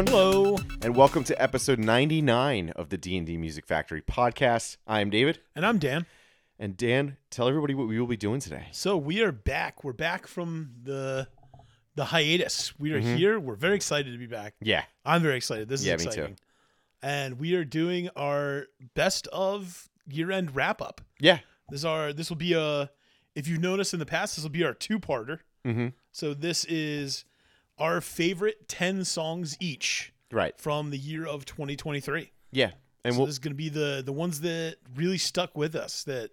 Hello. And welcome to episode 99 of the D&D Music Factory podcast. I'm David. And I'm Dan. And Dan, tell everybody what we will be doing today. So we are back. We're back from the the hiatus. We are Mhm. here. We're very excited to be back. Yeah. I'm very excited. This is Yeah, me too. exciting. And we are doing our best of year-end wrap-up. Yeah. This are this will be a if you've noticed in the past, this will be our two-parter. Mm-hmm. So this is our favorite 10 songs each Right. from the year of 2023. Yeah. And so we'll, this is going to be the the ones that really stuck with us, that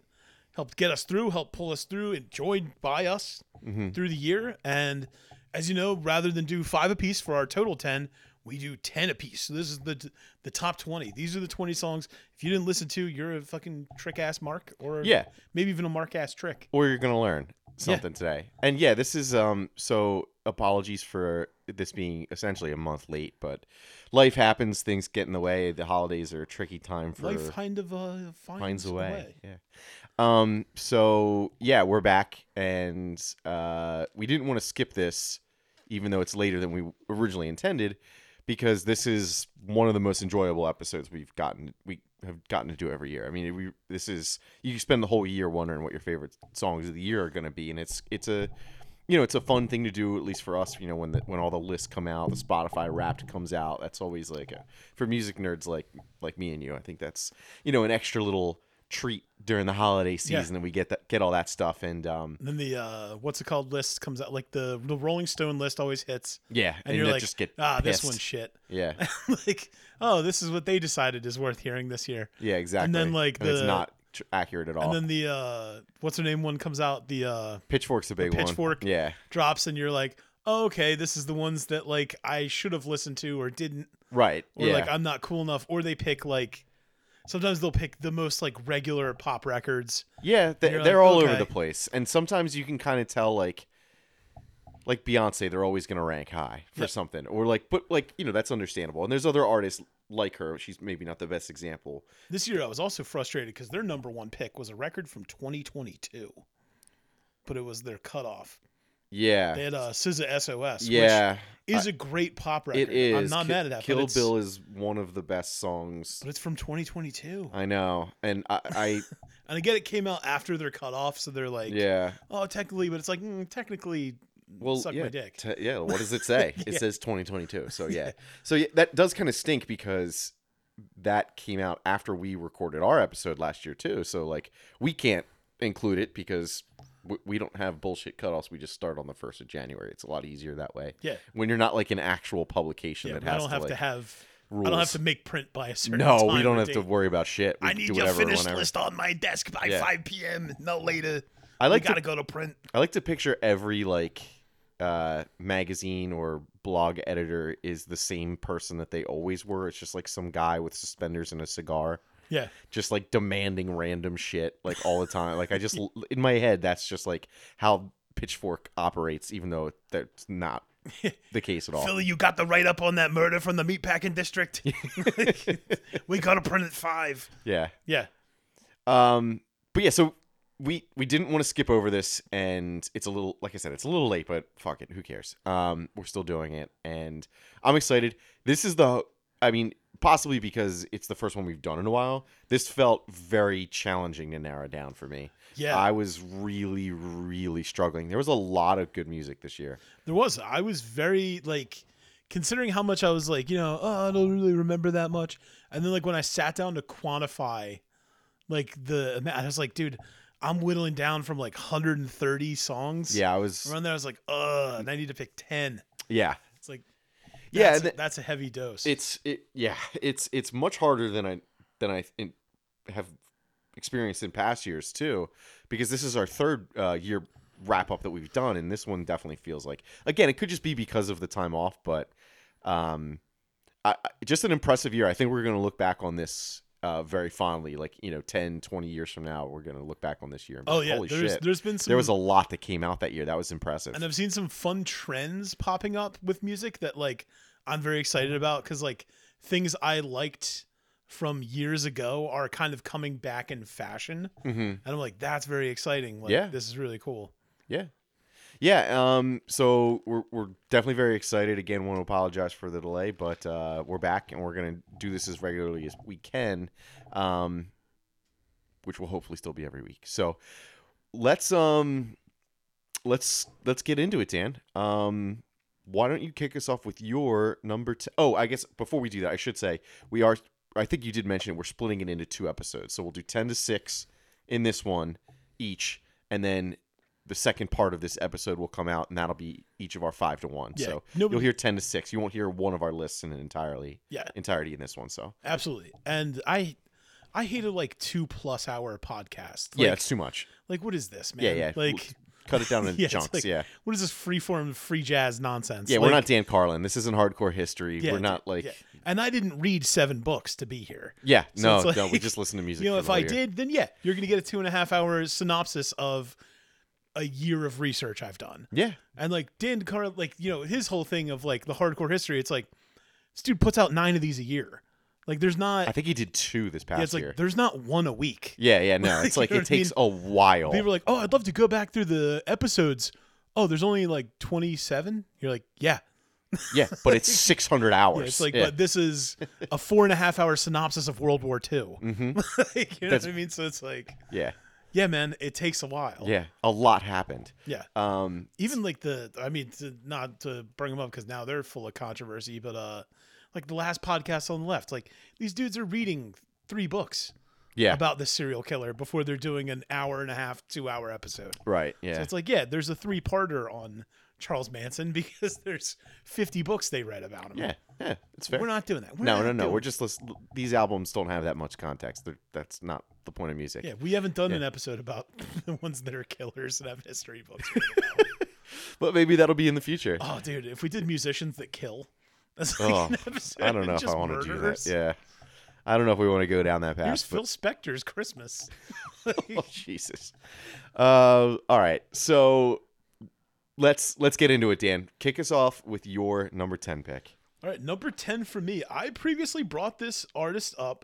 helped get us through, helped pull us through, enjoyed by us Mhm. through the year. And as you know, rather than do five apiece for our total ten, we do ten apiece. So this is the the top twenty. These are the twenty songs. If you didn't listen to, you're a fucking trick ass mark, or Yeah. maybe even a mark ass trick. or you're going to learn something today. And yeah, this is um so apologies for this being essentially a month late, but life happens, things get in the way. The holidays are a tricky time for Life kind of uh, finds, finds a a way. way. Yeah. Um. So yeah, we're back, and uh, we didn't want to skip this, even though it's later than we originally intended, because this is one of the most enjoyable episodes we've gotten. We have gotten to do every year. I mean, we this is you spend the whole year wondering what your favorite songs of the year are going to be, and it's it's a you know it's a fun thing to do at least for us. You know when the when all the lists come out, the Spotify Wrapped comes out. That's always like a, for music nerds like like me and you. I think that's you know an extra little treat during the holiday Yeah. season and we get that get all that stuff and um And then the uh, what's it called list comes out like the the Rolling Stone list always hits, yeah and, you're like, just get ah, this one's shit. yeah like, oh, this is what they decided is worth hearing this year. yeah exactly And then, like, And it's the- not tr- accurate at all And then the uh, what's her name one comes out, the uh, pitchfork's a big Pitchfork. one yeah drops, and you're like, oh, okay, this is the ones that like I should have listened to or didn't, right or yeah like I'm not cool enough, or they pick like. Sometimes they'll pick the most like regular pop records. yeah they, they're like, all over the place and sometimes you can kind of tell like like Beyonce, they're always going to rank high for Yep. something, or like, but like you know that's understandable. And there's other artists like her. She's maybe not the best example. This year I was also frustrated because their number one pick was a record from 2022, but it was their cutoff. Yeah, They had uh, SZA SOS, yeah, which is a great pop record. it is. I'm not mad at that. Kill Bill is one of the best songs. but it's from 2022. I know, and I, I And again, it came out after their cutoff, so they're like, yeah. oh, technically, but it's like, mm, technically, Well, suck yeah, my dick. t- yeah. What does it say? It says 2022. So yeah. So yeah, that does kind of stink because that came out after we recorded our episode last year too. So like we can't include it because we don't have bullshit cutoffs. We just start on the first of January. It's a lot easier that way. Yeah. When you're not like an actual publication yeah, that I has don't to have like to have, rules. I don't have to make print by a certain no, we don't have to worry about shit. We I need your finished whenever. list on my desk by Yeah. 5 p.m. No later. I like we to gotta go to print. I like to picture every like uh magazine or blog editor is the same person that they always were. It's just like some guy with suspenders and a cigar, Yeah, just like demanding random shit like all the time. like I just in my head that's just like how Pitchfork operates even though that's not the case at all. Philly, you got the write up on that murder from the meatpacking district. we gotta print at five. Yeah. Yeah, Um but yeah, so we we didn't want to skip over this and it's a little like I said, it's a little late, but fuck it, who cares? Um we're still doing it and I'm excited. This is the I mean, possibly because it's the first one we've done in a while. This felt very challenging to narrow down for me. yeah. I was really really struggling. There was a lot of good music this year. There was. I was very like considering how much I was like, you know, oh, I don't really remember that much. And then like when I sat down to quantify like the I was like, dude, I'm whittling down from like 130 songs. Yeah, I was Around there, I was like, uh, and I need to pick 10. yeah. Yeah, that's, a, that's a heavy dose. It's it yeah, it's it's much harder than I than I in, have experienced in past years too, because this is our third uh, year wrap up that we've done, and this one definitely feels like again it could just be because of the time off, but um, I- just an impressive year. I think we're going to look back on this. Uh, very fondly, like you know, 10, 20 years from now, we're gonna look back on this year. And oh like, yeah, holy there's shit! there's been some there was a lot that came out that year. That was impressive. and I've seen some fun trends popping up with music that like I'm very excited about because like things I liked from years ago are kind of coming back in fashion, hmm and I'm like, that's very exciting. Like, Yeah. this is really cool. Yeah. Yeah, um, so we're we're definitely very excited. Again, want to apologize for the delay, but uh, we're back and we're gonna do this as regularly as we can, um, which will hopefully still be every week. So let's um let's let's get into it, Dan. Um, why don't you kick us off with your number? T- oh, I guess before we do that, I should say we are. I think you did mention it. We're splitting it into two episodes, so we'll do ten to six in this one each, and then the second part of this episode will come out, and that'll be each of our five to one. Yeah, so nobody- you'll hear ten to six. You won't hear one of our lists in an entirely Yeah, entirety in this one. So absolutely. And I, I hated like two plus hour podcast. Like, yeah, it's too much. like what is this, man? Yeah, yeah. Like, Cut it down in Yeah, chunks. like- yeah, what is this free form free jazz nonsense? yeah. Like, we're not Dan Carlin. This isn't hardcore history. Yeah, we're not like yeah. And I didn't read seven books to be here. Yeah. No, So it's no. We just listen to music. You know, if I did, then yeah, you're gonna get a two and a half hour synopsis of a year of research I've done. yeah, And like Dan Carl, like you know, his whole thing of like the hardcore history. It's like this dude puts out nine of these a year. Like there's not. I think he did two this past yeah, it's like year. there's not one a week. Yeah, yeah, no. It's You like know it takes a while. People are like, oh, I'd love to go back through the episodes. Oh, there's only like 27. You're like, yeah, yeah, but it's six hundred hours. yeah. It's like, yeah. but this is a four and a half hour synopsis of World War II. Mhm. like, you know That's- what I mean? So it's like, yeah, yeah, man, it takes a while. yeah, a lot happened. yeah. Um, even like the i mean to, not to bring them up because now they're full of controversy but uh like the last podcast on the left like these dudes are reading three books yeah, about this serial killer before they're doing an hour and a half two hour episode right, Yeah. so it's like yeah there's a three parter on charles manson because there's 50 books they read about him yeah, yeah. It's fair. we're not doing that We're no, no, no. We're just listen- these albums don't have that much context. They're, that's not the point of music. yeah we haven't done Yeah. an episode about the ones that are killers and have history books written about them. But maybe that'll be in the future. oh dude if we did musicians that kill that's like Oh, an episode I don't know if I want to do that. Yeah, I don't know if we want to go down that path. Here's path. Phil Spector's Christmas. oh, Jesus. Uh, all right, so let's let's get into it. Dan, kick us off with your number ten pick. All right, number 10 for me. I previously brought this artist up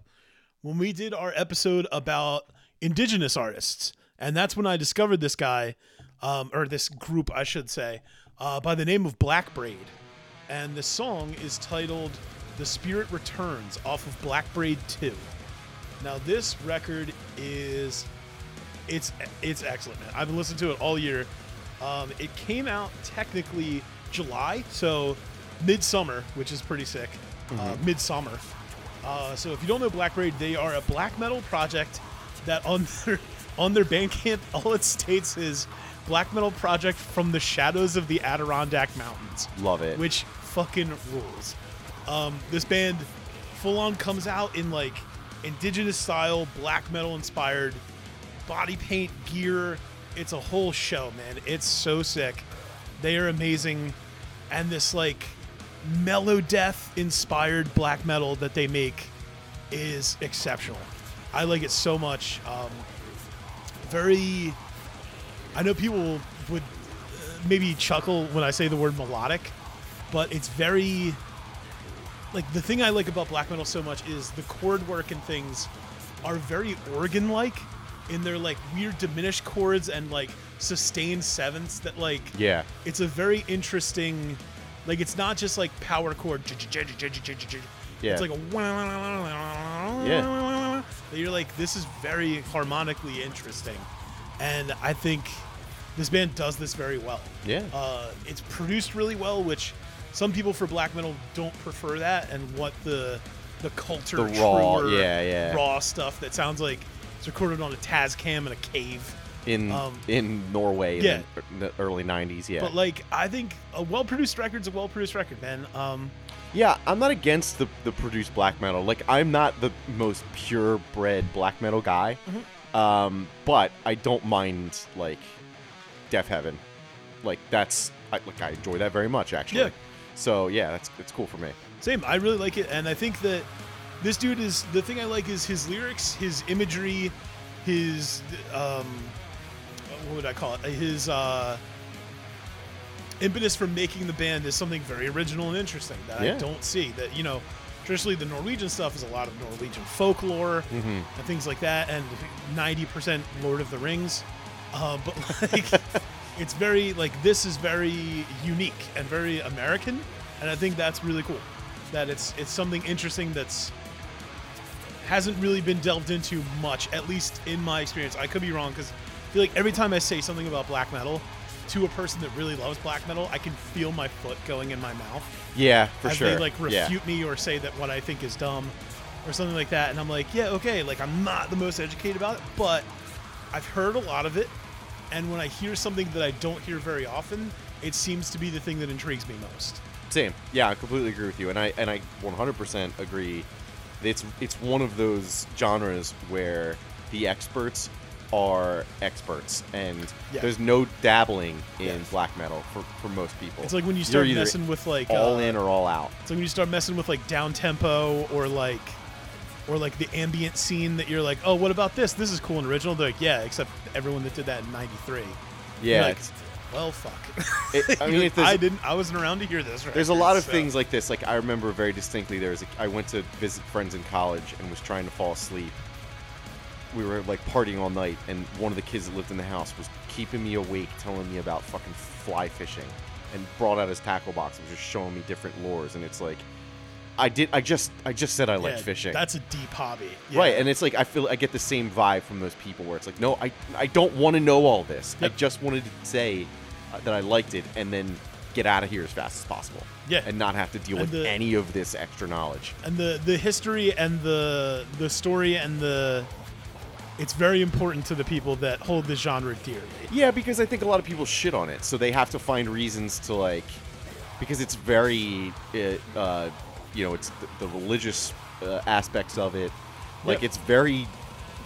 when we did our episode about indigenous artists. And that's when I discovered this guy, um, or this group, I should say, uh, by the name of Black Braid. And the song is titled The Spirit Returns off of Black Braid 2. Now, this record is. It's it's excellent, man. I've been listening to it all year. Um, it came out technically July, so midsummer, which is pretty sick. Uh, midsummer. Uh, so if you don't know Black Braid, they are a black metal project that on their on their Bandcamp, all it states is black metal project from the shadows of the Adirondack Mountains Love it. which fucking rules. Um, this band full on comes out in like indigenous style, black metal inspired body paint gear. It's a whole show, man. It's so sick. They are amazing. And this like melodeath inspired black metal that they make is exceptional. I like it so much. Um, very. I know people would uh, maybe chuckle when I say the word melodic, but it's very. Like the thing I like about black metal so much is the chord work and things are very organ like in their like weird diminished chords and like sustained sevenths that like yeah, it's a very interesting like it's not just like power chord Yeah. it's like a Yeah. you're like this is very harmonically interesting and i think this band does this very well yeah, uh, it's produced really well which some people for black metal don't prefer that and what the the culture The raw- truer, yeah, yeah. raw stuff that sounds like it's recorded on a Tascam in a cave in um, in Norway in yeah. the, in the early '90s. Yeah, But like, I think a well-produced record's a well-produced record, man. Um, Yeah, I'm not against the the produced black metal. Like I'm not the most purebred black metal guy. Mm-hmm. Um, but I don't mind like Deafheaven. Like that's I, like I enjoy that very much actually. Yeah. So yeah, that's it's cool for me. same. I really like it, and I think that this dude is the thing I like is his lyrics, his imagery, his um, what would I call it? His uh, impetus for making the band is something very original and interesting that I don't see. That you know, traditionally the Norwegian stuff is a lot of Norwegian folklore Mm-hmm. and things like that, and ninety percent Lord of the Rings. Uh, but like, it's very like this is very unique and very American, and I think that's really cool. That it's it's something interesting that's hasn't really been delved into much, at least in my experience. I could be wrong because I feel like every time I say something about black metal to a person that really loves black metal, I can feel my foot going in my mouth Yeah, for as sure. they like yeah. refute me or say that what I think is dumb or something like that. And I'm like, yeah, okay, like I'm not the most educated about it, but I've heard a lot of it. And when I hear something that I don't hear very often, it seems to be the thing that intrigues me most. Same. Yeah, I completely agree with you, and I and I 100% agree. It's it's one of those genres where the experts are experts, and Yeah. there's no dabbling in Yeah. black metal for, for most people. It's like when you start messing with like all uh, in or all out. It's like when you start messing with like down tempo or like or like the ambient scene that you're like, oh, what about this? This is cool and original. They're like, yeah, except everyone that did that in '93. Yeah, like, it's- well, fuck. It- I mean, like, I didn't. I wasn't around to hear this. There's a lot of so- things like this. Like I remember very distinctly. There was a, I went to visit friends in college and was trying to fall asleep. We were like partying all night, and one of the kids that lived in the house was keeping me awake, telling me about fucking fly fishing, and brought out his tackle box and was just showing me different lures. And it's like, I did. I just I just said I liked fishing. That's a deep hobby. Right, and it's like I feel I get the same vibe from those people where it's like, no, I I don't want to know all this. Yep. I just wanted to say that I liked it, and then get out of here as fast as possible. Yeah. and not have to deal And with the- any of this extra knowledge. and the the history and the the story and the it's very important to the people that hold the genre dearly. Yeah, because I think a lot of people shit on it, so they have to find reasons to like, because it's very, uh, uh, you know, it's the, the religious uh, aspects of it. Like, Yep. it's very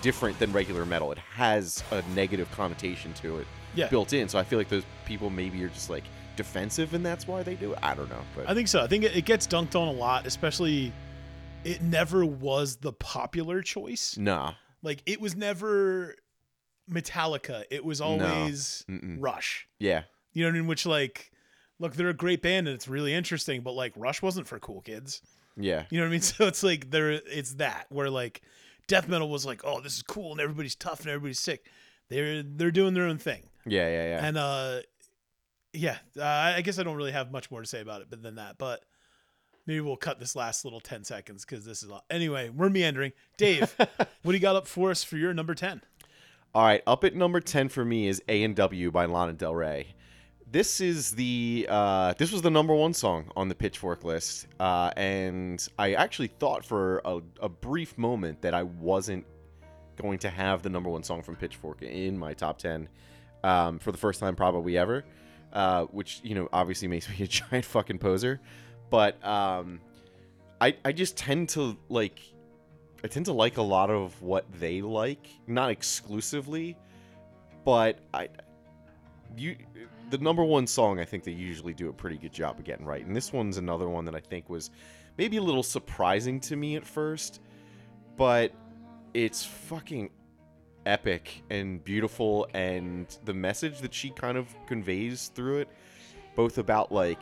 different than regular metal. It has a negative connotation to it Yeah. built in. So I feel like those people maybe are just like defensive, and that's why they do it. I don't know, but I think so. I think it, gets dunked on a lot, especially it never was the popular choice. nah, Like it was never Metallica. It was always Mm-mm. Rush. yeah, You know what I mean? Which like look, they're a great band and it's really interesting, but like Rush wasn't for cool kids. yeah, You know what I mean? So it's like there it's that where like death metal was like, oh, this is cool and everybody's tough and everybody's sick. They're they're doing their own thing. Yeah, yeah, yeah. And uh yeah, uh, I guess I don't really have much more to say about it but than that, but maybe we'll cut this last little 10 seconds cuz this is a lot. Anyway, we're meandering. Dave, what do you got up for us for your number 10? All right, up at number ten for me is A and W by Lana Del Rey. This is the uh, this was the number one song on the Pitchfork list, uh, and I actually thought for a, a brief moment that I wasn't going to have the number one song from Pitchfork in my top ten um, for the first time probably ever, uh, which you know obviously makes me a giant fucking poser, but um, I I just tend to like I tend to like a lot of what they like, not exclusively, but I you the number one song I think they usually do a pretty good job of getting right. And this one's another one that I think was maybe a little surprising to me at first, but it's fucking epic and beautiful and the message that she kind of conveys through it both about like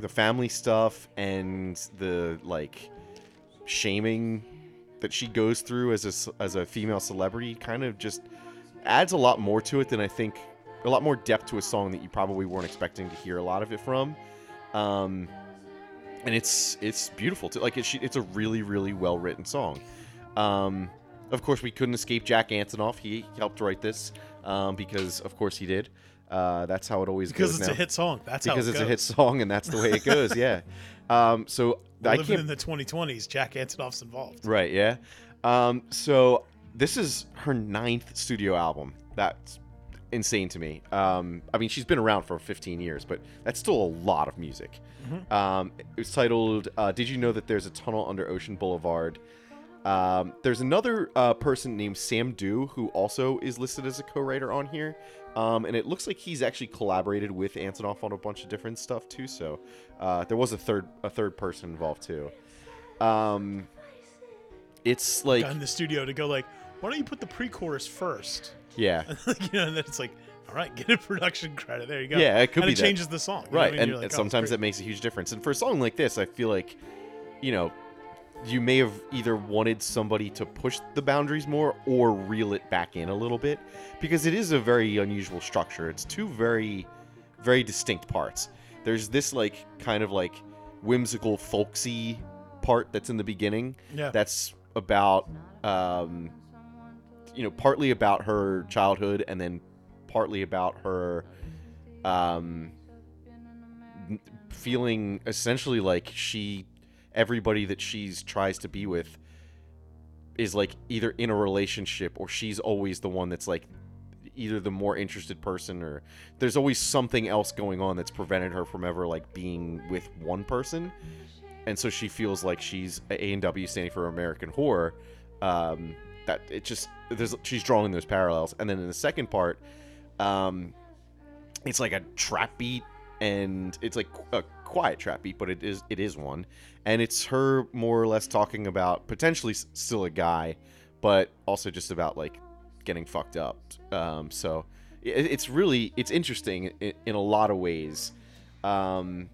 the family stuff and the like shaming that she goes through as a as a female celebrity kind of just adds a lot more to it than I think a lot more depth to a song that you probably weren't expecting to hear a lot of it from. Um, and it's it's beautiful too. Like it's it's a really really well written song. Um, of course, we couldn't escape Jack Antonoff. He helped write this um, because, of course, he did. Uh, that's how it always Because goes Because it's now. a hit song. That's because how it goes. Because it's goes. a hit song, and that's the way it goes. yeah. Um, so We're I living in the 2020s. Jack Antonoff's involved. Right, yeah. Um, so this is her ninth studio album. That's insane to me. Um, I mean, she's been around for 15 years, but that's still a lot of music. Um, it was titled uh, "Did You Know That There's a Tunnel Under Ocean Boulevard." Um, there's another uh, person named Sam Dew who also is listed as a co-writer on here, um, and it looks like he's actually collaborated with Antonoff on a bunch of different stuff too. So uh, there was a third a third person involved too. Um, it's like in the studio to go like, why don't you put the pre-chorus first? yeah, you know, and then it's like, all right, get a production credit. There you go. Yeah, it could and be it that. changes the song. you know I right, mean? and, like, and oh, sometimes that makes a huge difference. And for a song like this, I feel like, you know, you may have either wanted somebody to push the boundaries more or reel it back in a little bit because it is a very unusual structure. It's two very, very distinct parts. There's this like kind of like whimsical folksy part that's in the beginning Yeah. that's about um you know partly about her childhood and then partly about her um feeling essentially like she everybody that she's tries to be with is like either in a relationship or she's always the one that's like either the more interested person or there's always something else going on that's prevented her from ever like being with one person and so she feels like she's A and W standing for American Whore. Um, that it just there's she's drawing those parallels, and then in the second part, um, it's like a trap beat, and it's like a quiet trap beat, but it is it is one, and it's her more or less talking about potentially still a guy, but also just about like getting fucked up. Um, so it, it's really it's interesting in, in a lot of ways. Um,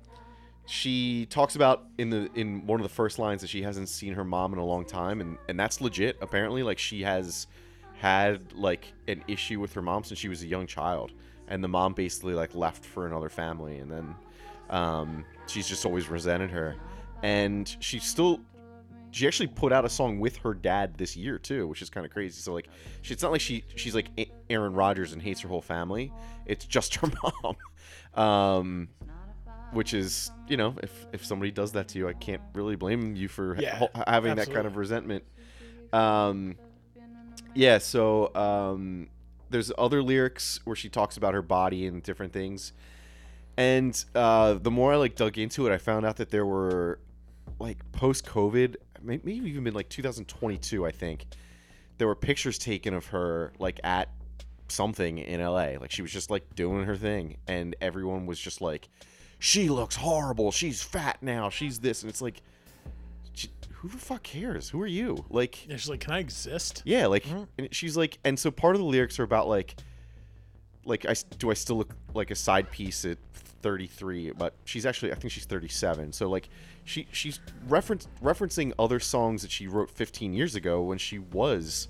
she talks about in the in one of the first lines that she hasn't seen her mom in a long time and and that's legit apparently like she has had like an issue with her mom since she was a young child and the mom basically like left for another family and then um, she's just always resented her. And she still she actually put out a song with her dad this year too which is kind of crazy. So like she, it's not like she she's like aaron rodgers and hates her whole family. It's just her mom. Um which is you know if if somebody does that to you i can't really blame you for ha- Yeah, having that kind of resentment. Um yeah so um there's other lyrics where she talks about her body and different things and uh the more i like dug into it i found out that there were like post covid maybe even been like 2022 i think there were pictures taken of her like at something in LA. Like she was just like doing her thing, and everyone was just like, "She looks horrible. She's fat now. She's this," and it's like, she- who the fuck cares? Who are you? Like, Yeah, she's like, can I exist? yeah, like Mhm. and she's like, and so part of the lyrics are about like, like I do I still look like a side piece at 33? But she's actually I think she's 37. So like she she's reference referencing other songs that she wrote 15 years ago when she was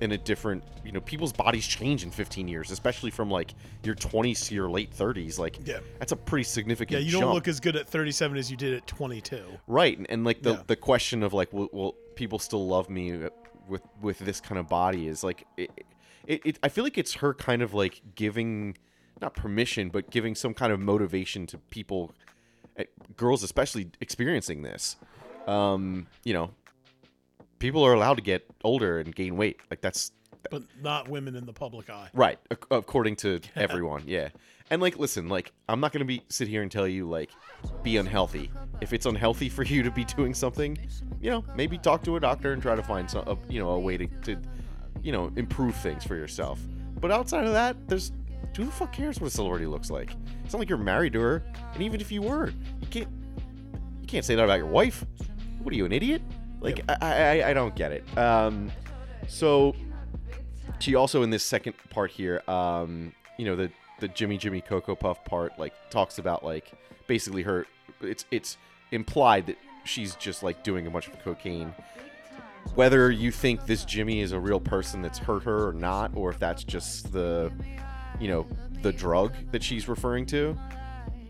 in a different you know people's bodies change in 15 years especially from like your 20s to your late 30s like Yeah. that's a pretty significant Yeah, you don't jump. look as good at 37 as you did at 22. right and, and like the Yeah. the question of like will, will people still love me with with this kind of body is like it, it, it i feel like it's her kind of like giving not permission but giving some kind of motivation to people eh, girls especially experiencing this um you know people are allowed to get older and gain weight like that's But not women in the public eye. Right, according to everyone, yeah. And like, listen, like, I'm not gonna be sit here and tell you like, be unhealthy. If it's unhealthy for you to be doing something, you know, maybe talk to a doctor and try to find some, a, you know, a way to, to, you know, improve things for yourself. But outside of that, there's who the fuck cares what a celebrity looks like? It's not like you're married to her, and even if you were, you can't, you can't say that about your wife. What are you, an idiot? Like, I, I, I don't get it. Um, so she also in this second part here um you know the the jimmy jimmy cocoa puff part like talks about like basically her it's it's implied that she's just like doing a bunch of cocaine whether you think this jimmy is a real person that's hurt her or not or if that's just the you know the drug that she's referring to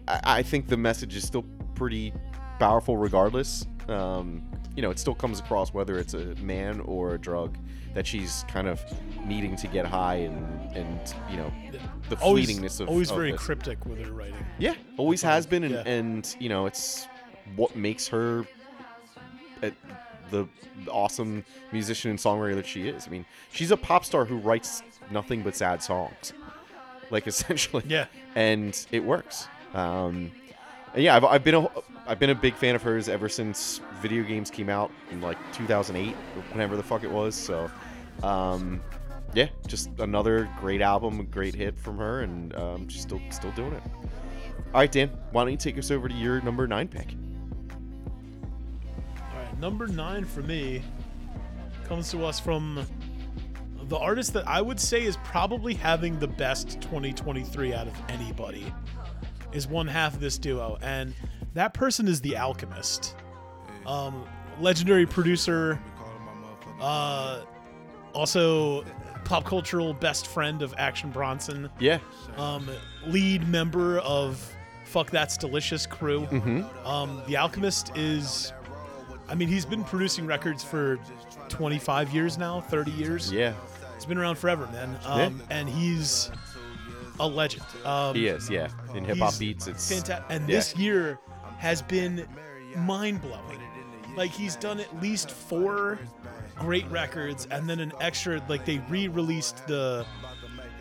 i, I think the message is still pretty powerful regardless um you know it still comes across whether it's a man or a drug that she's kind of needing to get high and and you know the Always, fleetingness of always of very this. cryptic with her writing. Yeah, always has been, and, Yeah. and you know, it's what makes her a, the awesome musician and songwriter that she is. I mean, she's a pop star who writes nothing but sad songs, like essentially. Yeah. and it works. Um, and yeah, I've, I've been a I've been a big fan of hers ever since video games came out in like 2008 or whenever the fuck it was. So, um, yeah, just another great album, a great hit from her, and um, she's still still doing it. All right, Dan, why don't you take us over to your number nine pick? All right, number nine for me comes to us from the artist that I would say is probably having the best 2023 out of anybody. Is one half of this duo, and that person is The Alchemist. Um, legendary producer, uh, also pop cultural best friend of Action Bronson, Yeah. um, lead member of Fuck That's Delicious crew. Mm-hmm. Um, the Alchemist is, I mean, he's been producing records for 25 years now, 30 years. Yeah. He's been around forever, man. Um, And he's a legend. Um, He is. Yeah. In hip hop beats, it's fantastic. And yeah. this year has been mind blowing. Like he's done at least four great records, and then an extra. Like they re-released the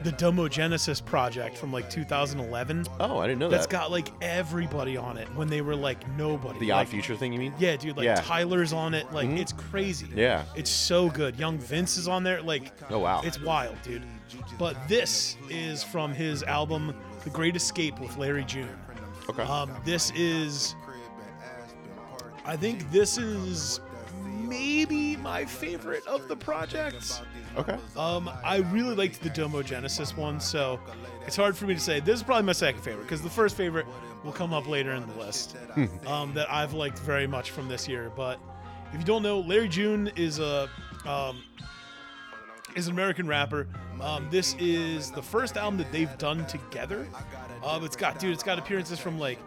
the Domo Genesis project from like 2011. Oh, I didn't know That's that. got like everybody on it when they were like nobody. the like, Odd Future thing, you mean? Yeah, dude. Like Yeah. Tyler's on it. Like Mhm. it's crazy. Yeah. It's so good. Young Vince is on there. Like Oh wow. it's wild, dude. But this is from his album The Great Escape with Larry June. okay. Um, this is, I think this is maybe my favorite of the projects. Okay. Um, I really liked the Domo Genesis one, so it's hard for me to say. This is probably my second favorite because the first favorite will come up later in the list um, that I've liked very much from this year. But if you don't know, Larry June is a um, is an American rapper. Um, this is the first album that they've done together. Um, it's got, dude, it's got appearances from like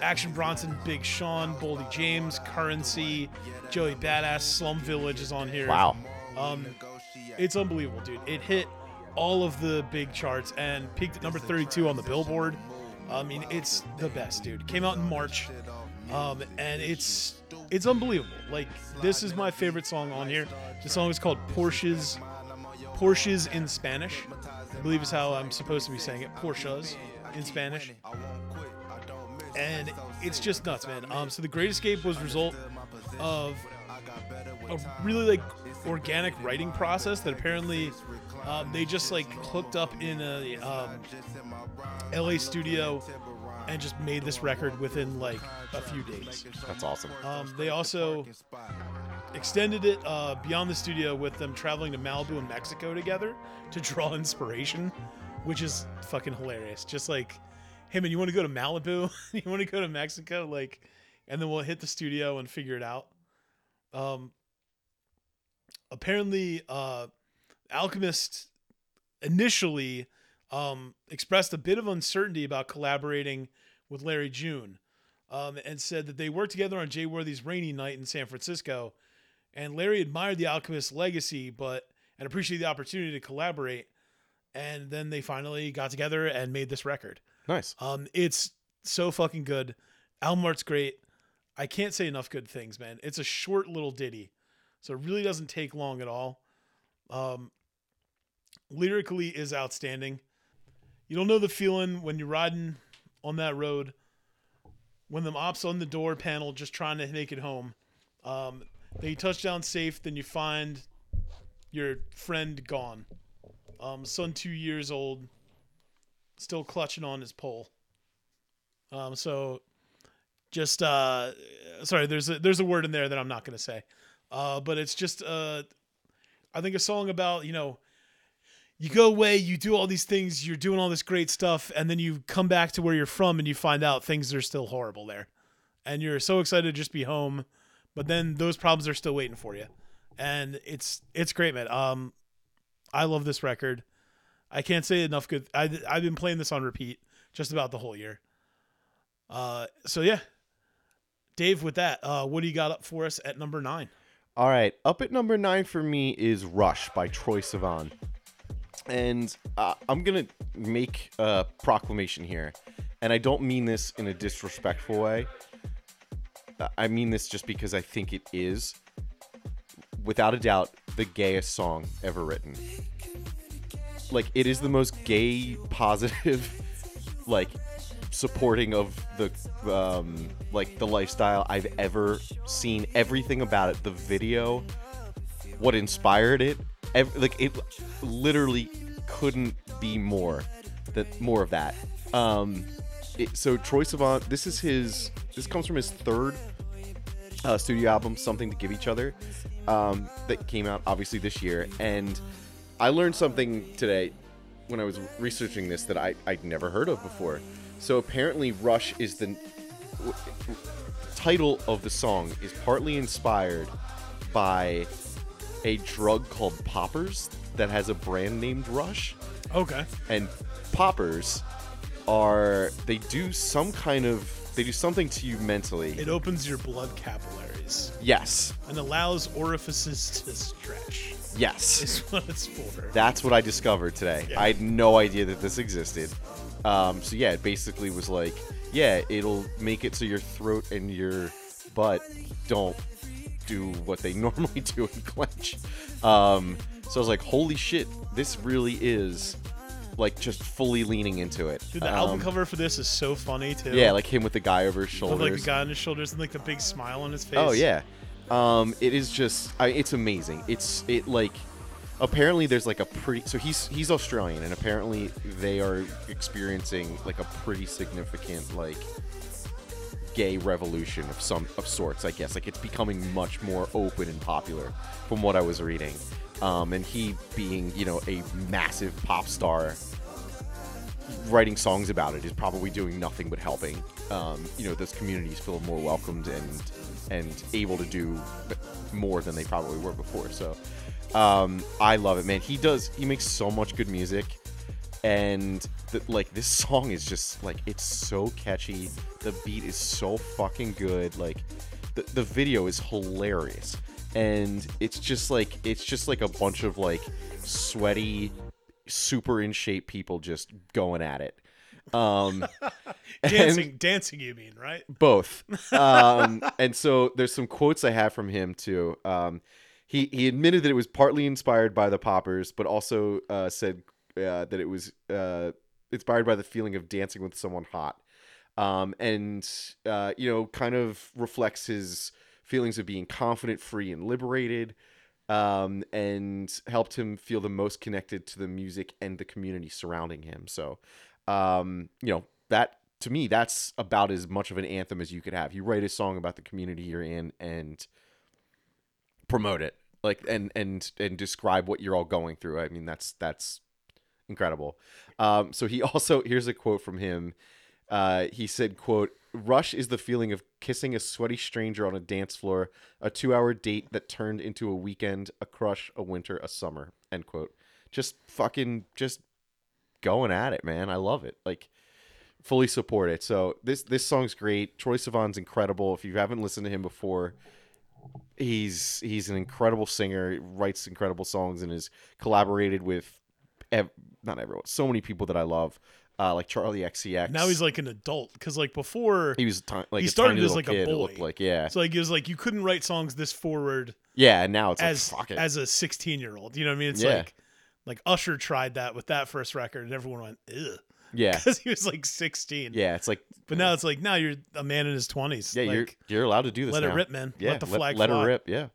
Action Bronson, Big Sean, Boldy James, Currency, Joey Badass, Slum Village is on here. Wow. Um, it's unbelievable, dude. It hit all of the big charts and peaked at number 32 on the Billboard. I mean, it's the best, dude. Came out in March, um, and it's it's unbelievable. Like this is my favorite song on here. The song is called Porsches. Porsches in Spanish, I believe is how I'm supposed to be saying it. Porsches in Spanish, and it's just nuts, man. Um, so the Great Escape was a result of a really like organic writing process that apparently um, they just like hooked up in a um, LA studio and just made this record within like a few days. That's awesome. Um, they also extended it uh, beyond the studio with them traveling to Malibu and Mexico together to draw inspiration, which is fucking hilarious. Just like, hey man, you want to go to Malibu? you want to go to Mexico? Like, and then we'll hit the studio and figure it out. Um, apparently, uh, Alchemist initially um, expressed a bit of uncertainty about collaborating with Larry June um, and said that they worked together on Jay Worthy's Rainy Night in San Francisco. And Larry admired the Alchemist's legacy, but and appreciated the opportunity to collaborate. And then they finally got together and made this record. Nice. Um, it's so fucking good. Album art's great. I can't say enough good things, man. It's a short little ditty, so it really doesn't take long at all. Um, lyrically is outstanding. You don't know the feeling when you're riding on that road, when the ops on the door panel just trying to make it home. Um, then you touch down safe, then you find your friend gone. Um, son two years old, still clutching on his pole. Um, so just uh, sorry, there's a there's a word in there that I'm not gonna say, uh, but it's just uh, I think a song about you know you go away, you do all these things, you're doing all this great stuff, and then you come back to where you're from and you find out things are still horrible there, and you're so excited to just be home, but then those problems are still waiting for you, and it's it's great, man. Um, I love this record. I can't say enough good. I I've been playing this on repeat just about the whole year. Uh, so yeah, Dave, with that, uh, what do you got up for us at number nine? All right, up at number nine for me is Rush by Troye Sivan. And uh, I'm going to make a proclamation here. And I don't mean this in a disrespectful way. Uh, I mean this just because I think it is, without a doubt, the gayest song ever written. Like, it is the most gay, positive, like, supporting of the um like the lifestyle I've ever seen everything about it the video what inspired it ev- like it literally couldn't be more that more of that. Um it, so Troye Sivan this is his this comes from his third uh, studio album something to give each other um that came out obviously this year. And I learned something today when I was researching this that I I'd never heard of before so apparently Rush is the title of the song is partly inspired by a drug called poppers that has a brand named Rush, Okay. and poppers are they do some kind of they do something to you mentally. It opens your blood capillaries yes, and allows orifices to stretch. Yes. Is what it's for. That's what I discovered today. Yeah. I had no idea that this existed. Um, so yeah, it basically was like, yeah, it'll make it so your throat and your butt don't do what they normally do and clench. Um, so I was like, holy shit, this really is like just fully leaning into it. Dude, the album Um, cover for this is so funny too. Yeah, like him with the guy over his With shoulders. like the guy on his shoulders and like the big smile on his face. Oh yeah, um, it is just I, it's amazing. It's it like apparently there's like a pretty so he's he's Australian and apparently they are experiencing like a pretty significant like gay revolution of some of sorts. I guess like it's becoming much more open and popular from what I was reading. Um, and he being you know a massive pop star writing songs about it is probably doing nothing but helping um, you know those communities feel more welcomed and and able to do more than they probably were before. So um, i love it man. He does he makes so much good music and the, like this song is just like it's so catchy. The beat is so fucking good. Like the, the video is hilarious. And it's just like it's just like a bunch of like sweaty super in shape people just going at it. Um and- Dancing, dancing. You mean right? both um and so there's some quotes i have from him too um he he admitted that it was partly inspired by the poppers but also uh said uh, that it was uh inspired by the feeling of dancing with someone hot um and uh you know kind of reflects his feelings of being confident free and liberated um and helped him feel the most connected to the music and the community surrounding him so um you know that to me that's about as much of an anthem as you could have. You write a song about the community you're in and promote it like and and and describe what you're all going through. I mean that's that's incredible. Um so he also here's a quote from him. Uh he said quote rush is the feeling of kissing a sweaty stranger on a dance floor a two-hour date that turned into a weekend a crush a winter a summer end quote. Just fucking just going at it man. I love it. Like fully support it. So this this song's great. Troye Sivan's incredible. If you haven't listened to him before, he's he's an incredible singer. He writes incredible songs and has collaborated with ev- not everyone, so many people that I love, uh, like Charli XCX. Now he's like an adult because like before, he was ti- like he started as, like, a boy. like yeah, so like it was like you couldn't write songs this forward yeah. And now it's as like it. as a 16 year old. You know what I mean? It's Yeah. like like Usher tried that with that first record, and everyone went ugh yeah, because he was like 16. yeah. It's like But now it's like now you're a man in his 20s. yeah, like, you're you're allowed to do this. let now. it rip, man. Yeah, let the flag let fly. her rip. Yeah.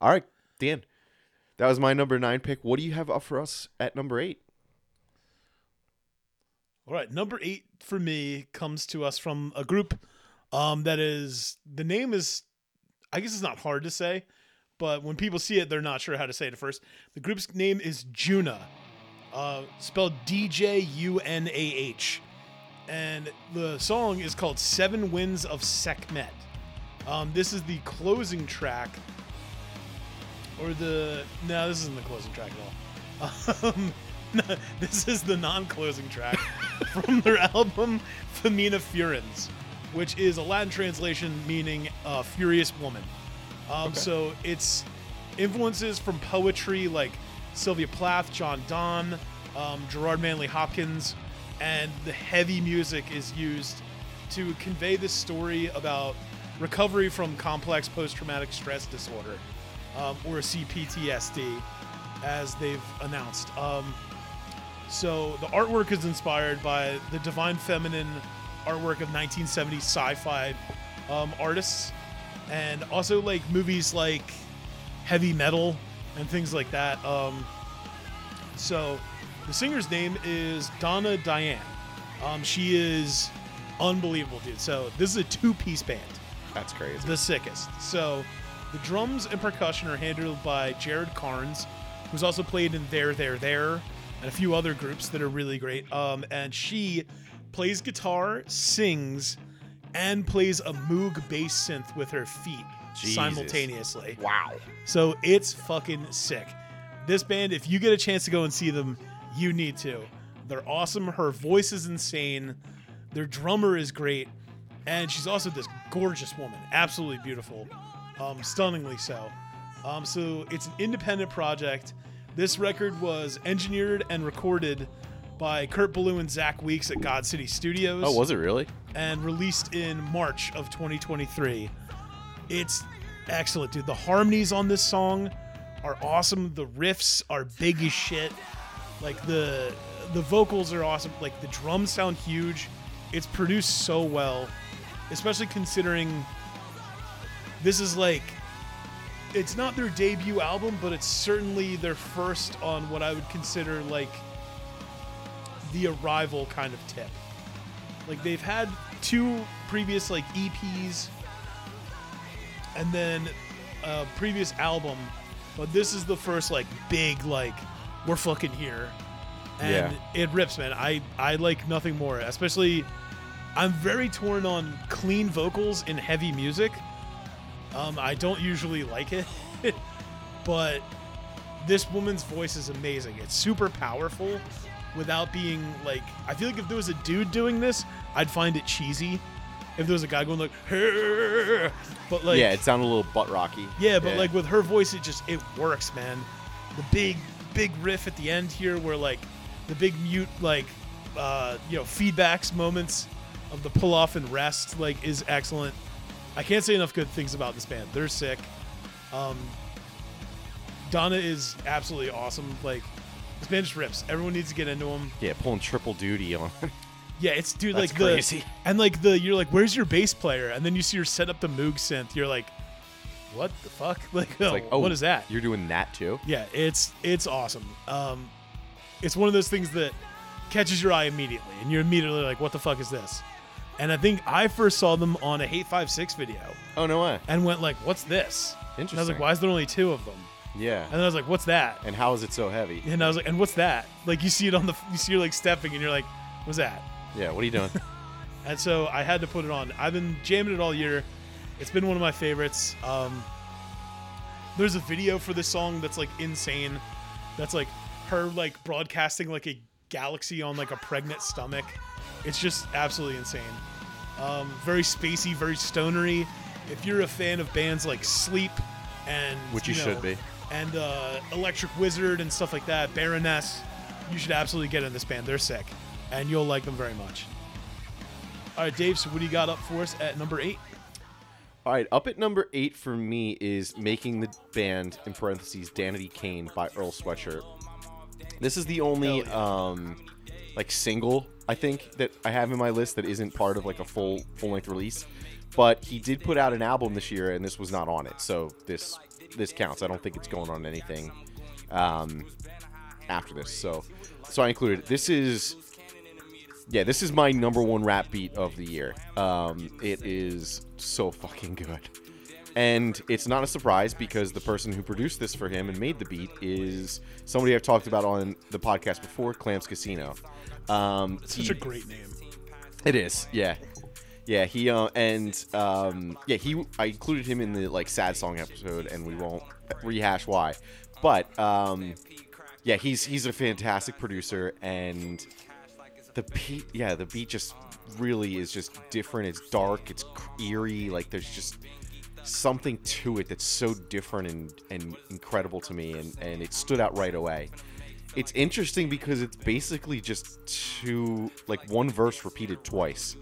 All right, Dan. That was my number nine pick. What do you have up for us at number eight? All right, number eight for me comes to us from a group um, that is the name is, I guess it's not hard to say, but when people see it, they're not sure how to say it at first. The group's name is Djunah, uh, spelled D J U N A H, and the song is called Seven Winds of Sekhmet. Um, this is the closing track, or the no, this isn't the closing track at all. Um, this is the non-closing track from their album Femina Furens, which is a Latin translation meaning uh, "furious woman." Um, So it's influences from poetry like Sylvia Plath, John Donne, um, Gerard Manley Hopkins, and the heavy music is used to convey this story about recovery from complex post-traumatic stress disorder, um, or CPTSD, as they've announced. Um, so the artwork is inspired by the Divine Feminine artwork of 1970s sci-fi um, artists, and also like movies like Heavy Metal and things like that. Um, so the singer's name is Donna Diane. Um, she is unbelievable, dude. So this is a two-piece band That's crazy. the sickest. So the drums and percussion are handled by Jared Carnes, who's also played in There, There, There, and a few other groups that are really great. Um, and she plays guitar, sings, and plays a Moog bass synth with her feet Jesus. simultaneously. Wow. So it's fucking sick. This band, if you get a chance to go and see them, you need to. They're awesome. Her voice is insane. Their drummer is great. And she's also this gorgeous woman. Absolutely beautiful. Um, stunningly so. Um, so it's an independent project. This record was engineered and recorded by Kurt Ballou and Zach Weeks at God City Studios Oh, was it really? and released in March of 2023. It's excellent, dude. The harmonies on this song are awesome. The riffs are big as shit. Like the the vocals are awesome. Like the drums sound huge. It's produced so well, especially considering this is like it's not their debut album, but it's certainly their first on what I would consider like the arrival kind of tip. Like they've had two previous like EPs and then a previous album, but this is the first like big like we're fucking here. And it rips, man. I I like nothing more. Especially I'm very torn on clean vocals in heavy music. Um I don't usually like it. but this woman's voice is amazing. It's super powerful without being like I feel like if there was a dude doing this, I'd find it cheesy. If there was a guy going like, "Hey," but like, yeah, it sounded a little butt rocky. yeah, but like with her voice, it just it works, man. The big big riff at the end here, where like the big mute like uh, you know feedbacks moments of the pull off and rest like is excellent. I can't say enough good things about this band. They're sick. Um, Djunah is absolutely awesome. Like this band just rips. Everyone needs to get into them. yeah, pulling triple duty on. Yeah, it's dude That's like crazy. the and like the you're like, where's your bass player? And then you see her set up the Moog synth. You're like, what the fuck? Like, It's like, oh, what is that? You're doing that too? Yeah, it's it's awesome. Um, it's one of those things that catches your eye immediately, and you're immediately like, what the fuck is this? And I think I first saw them on a Hate5Six video Oh no way. and went like, what's this? And I was like, why is there only two of them? Yeah. And then I was like, what's that? And how is it so heavy? And I was like, and what's that? Like you see it on the you see her like stepping, and you're like, what's that? Yeah. What are you doing? And so I had to put it on. I've been jamming it all year. It's been one of my favorites. Um, there's a video for this song that's like insane. That's like her like broadcasting like a galaxy on like a pregnant stomach. It's just absolutely insane. Um, very spacey, very stonery. If you're a fan of bands like Sleep and Which you know, should be. and uh, Electric Wizard and stuff like that, Baroness, you should absolutely get in this band. They're sick, and you'll like them very much. All right, Dave. So what do you got up for us at number eight? All right, up at number eight for me is Making the Band, in parentheses, Danity Kane by Earl Sweatshirt. This is the only, um, like, single, I think, that I have in my list that isn't part of, like, a full, full-length release. But he did put out an album this year, and this was not on it, so this this counts. I don't think it's going on anything um, after this, so so I included it. This is yeah, this is my number one rap beat of the year. Um, it is so fucking good. And it's not a surprise because the person who produced this for him and made the beat is somebody I've talked about on the podcast before, Clams Casino. Um, Such he- a great name. it is, yeah, yeah. He uh, and um, yeah, he. I included him in the like sad song episode, and we won't rehash why. But um, yeah, he's he's a fantastic producer, and the beat, yeah, the beat just really is just different. It's dark, it's eerie. Like there's just something to it that's so different and and incredible to me, and and it stood out right away. It's interesting because it's basically just two, like one verse repeated twice.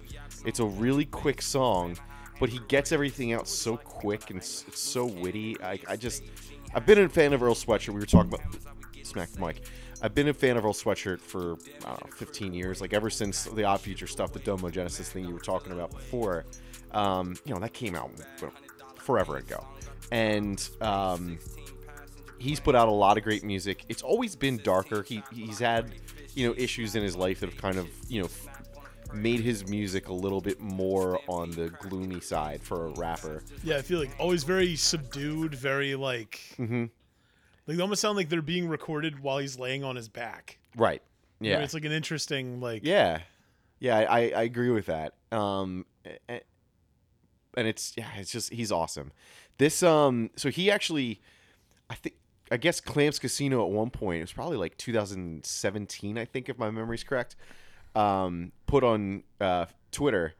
It's a really quick song, but he gets everything out so quick and it's so witty. I, I just, I've been a fan of Earl Sweatshirt. We were talking about smack the mic. I've been a fan of Earl Sweatshirt for know, 15 years. Like ever since the Odd Future stuff, the Domo Genesis thing you were talking about before. Um, you know that came out forever ago, and um, he's put out a lot of great music. It's always been darker. He he's had you know issues in his life that have kind of you know made his music a little bit more on the gloomy side for a rapper. Yeah, I feel like always very subdued, very like, Mm-hmm. Like they almost sound like they're being recorded while he's laying on his back. Right. You know, Yeah. it's like an interesting like. Yeah, yeah, I, I agree with that. Um, and it's yeah, it's just he's awesome. This um, so he actually, I think. I guess Clams Casino at one point, it was probably like 2017, I think, if my memory's correct, um, put on uh, Twitter,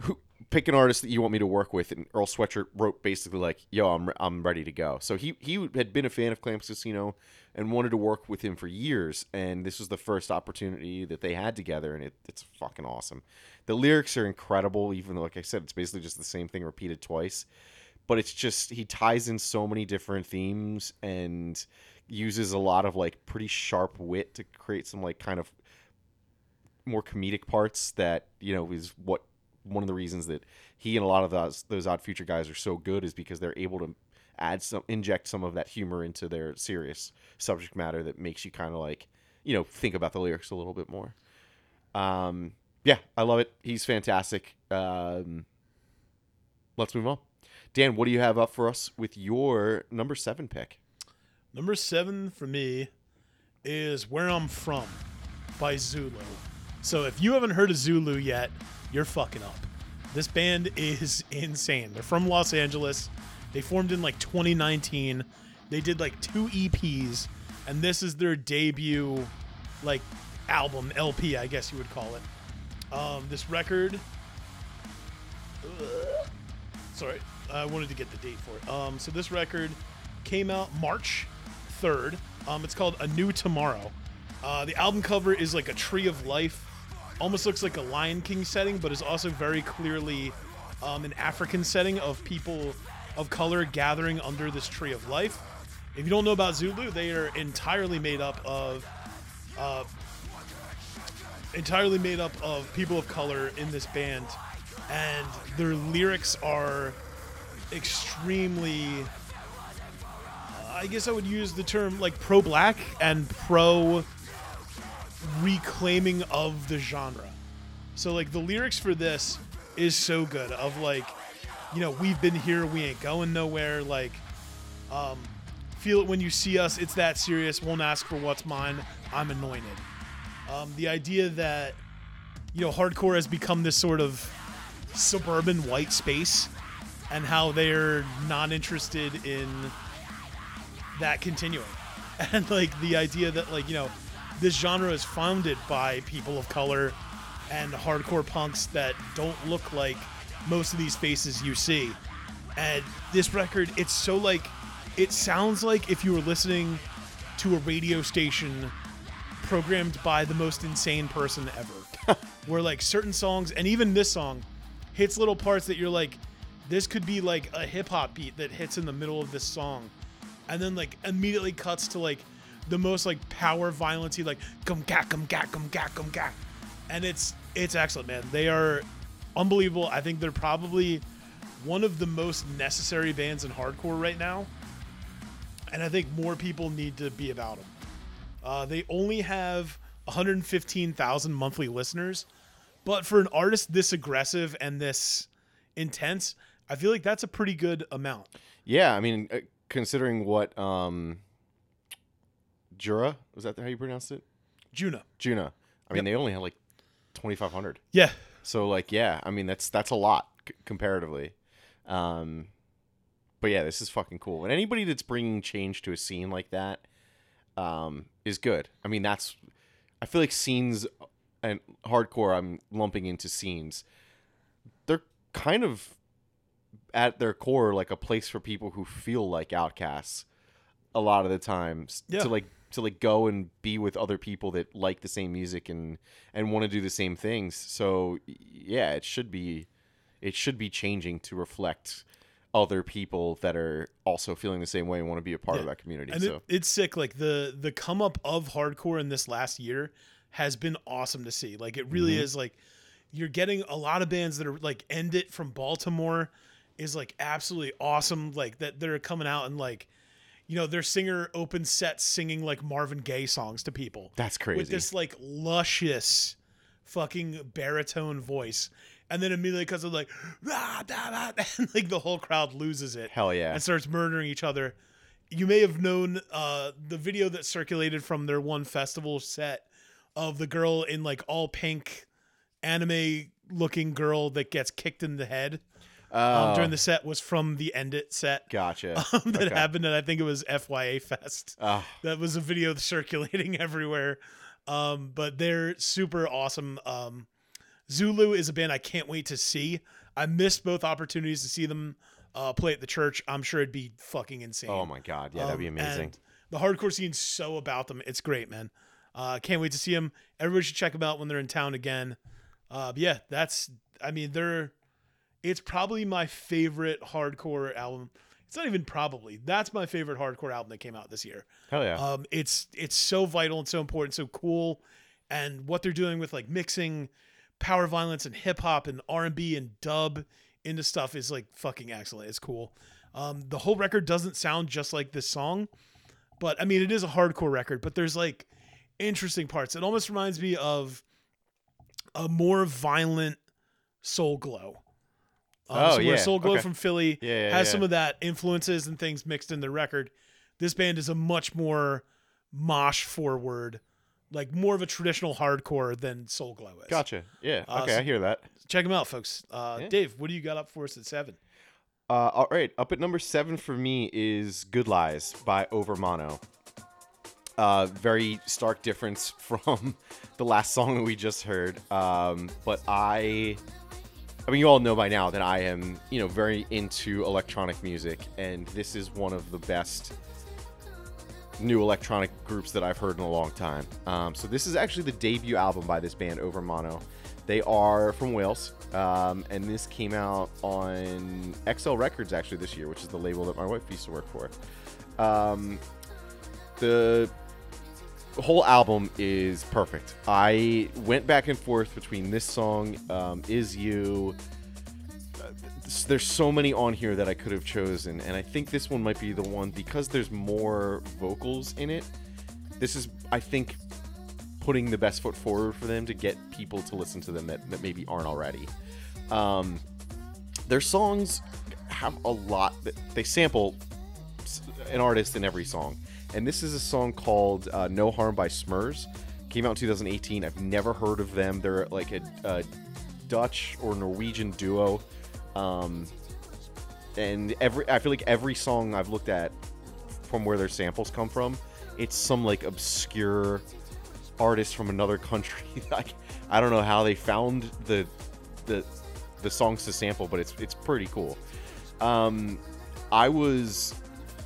who, pick an artist that you want me to work with, and Earl Sweatshirt wrote basically like, "Yo, I'm I'm ready to go." So he he had been a fan of Clams Casino and wanted to work with him for years, and this was the first opportunity that they had together, and it, it's fucking awesome. The lyrics are incredible, even though, like I said, it's basically just the same thing repeated twice. But it's just he ties in so many different themes and uses a lot of like pretty sharp wit to create some like kind of more comedic parts that you know is what one of the reasons that he and a lot of those those odd future guys are so good is because they're able to add some inject some of that humor into their serious subject matter that makes you kind of like you know think about the lyrics a little bit more. Um yeah i love it. He's fantastic. Um let's move on. Dan what do you have up for us with your number seven pick? Number seven for me is Where I'm From by Zulu. So if you haven't heard of Zulu yet, you're fucking up. This band is insane. They're from Los Angeles. They formed in like 2019. They did like two EPs, and this is their debut, like, album, LP, I guess you would call it. Um, this record. sorry, I wanted to get the date for it. Um, so this record came out March 3rd. Um, it's called A New Tomorrow. Uh, the album cover is like a tree of life. Almost looks like a Lion King setting, but is also very clearly um, an African setting of people of color gathering under this tree of life. If you don't know about Zulu, they are entirely made up of uh, entirely made up of people of color in this band, and their lyrics are extremely. I guess I would use the term like pro black and pro reclaiming of the genre. So like the lyrics for this is so good of like you know we've been here we ain't going nowhere like um feel it when you see us it's that serious won't ask for what's mine I'm anointed. Um the idea that you know hardcore has become this sort of suburban white space and how they're not interested in that continuing. And like the idea that like, you know, this genre is founded by people of color and hardcore punks that don't look like most of these faces you see. And this record, it's so like it sounds like if you were listening to a radio station programmed by the most insane person ever. where like certain songs and even this song hits little parts that you're like this could be like a hip hop beat that hits in the middle of this song and then like immediately cuts to like the most like power violency like gum gack gum gack gum gack gum gack and it's it's excellent man. They are unbelievable. I think they're probably one of the most necessary bands in hardcore right now. And i think more people need to be about them uh, they only have 115000 monthly listeners. But for an artist this aggressive and this intense i feel like that's a pretty good amount. Yeah, I mean, uh, considering what um, Jura was that how you pronounced it? Juna. Juna. I mean, they only had like twenty five hundred. Yeah. So like, yeah, I mean that's that's a lot c- comparatively. Um, but yeah, this is fucking cool. And anybody that's bringing change to a scene like that um, is good. I mean, that's I feel like scenes and hardcore. I'm lumping into scenes. They're kind of at their core like a place for people who feel like outcasts a lot of the times Yeah. to like to like go and be with other people that like the same music and and want to do the same things so yeah it should be it should be changing to reflect other people that are also feeling the same way and want to be a part of that community And so it, it's sick. Like the the come up of hardcore in this last year has been awesome to see. Like it really Mhm. is. Like you're getting a lot of bands that are like End It from Baltimore is like absolutely awesome. Like that they're coming out and like you know their singer opens sets singing like Marvin Gaye songs to people that's crazy with this like luscious fucking baritone voice. And then immediately because of like, "Rah, da, da," and like the whole crowd loses it hell yeah and starts murdering each other. You may have known uh, the video that circulated from their one festival set of the girl in like all pink anime looking girl that gets kicked in the head. Oh, during the set was from the End It set gotcha. um, that Okay. happened at I think it was FYA Fest. Oh, That was a video circulating everywhere. Um, but they're super awesome. Um, Zulu is a band I can't wait to see. I missed both opportunities to see them uh, play at the church. I'm sure it'd be fucking insane. oh my god, yeah, that'd be Um, amazing. and the hardcore scene's so about them. It's great, man. Uh, can't wait to see them. Everybody should check them out when they're in town again. Uh, but yeah, that's. I mean, they're. It's probably my favorite hardcore album. It's not even probably. That's my favorite hardcore album that came out this year. Hell yeah. Um, it's it's so vital and so important, so cool, and what they're doing with like mixing power violence and hip hop and R and B and dub into stuff is like fucking excellent. It's cool. Um, the whole record doesn't sound just like this song, but I mean it is a hardcore record. But there's like interesting parts. It almost reminds me of a more violent Soul Glo. Um, Oh, so yeah. Soul Glo Okay. from Philly Yeah, yeah, has yeah. some of that influences and things mixed in the record. This band is a much more mosh forward, like more of a traditional hardcore than Soul Glo is. Gotcha. Yeah. Uh, okay, so- I hear that. Check them out, folks. Uh, Yeah. Dave, what do you got up for us at seven? Uh, all right, up at number seven for me is "Good Lies" by Overmono. Uh, very stark difference from the last song that we just heard. Um, but I, I mean, you all know by now that I am, you know, very into electronic music, and this is one of the best new electronic groups that I've heard in a long time. Um, so this is actually the debut album by this band, Overmono. They are from Wales, um, and this came out on XL Records actually this year, which is the label that my wife used to work for. Um, the whole album is perfect. I went back and forth between this song, um, "Is You." Uh, There's so many on here that I could have chosen, and I think this one might be the one because there's more vocals in it. This is, I think, putting the best foot forward for them to get people to listen to them that, that maybe aren't already. Um, their songs have a lot that they sample an artist in every song, and this is a song called uh, "No Harm" by Smerz. Came out in 2018. I've never heard of them. They're like a, a Dutch or Norwegian duo, um, and every I feel like every song I've looked at from where their samples come from, it's some like obscure artist from another country. like I don't know how they found the the the songs to sample, but it's it's pretty cool. Um, I was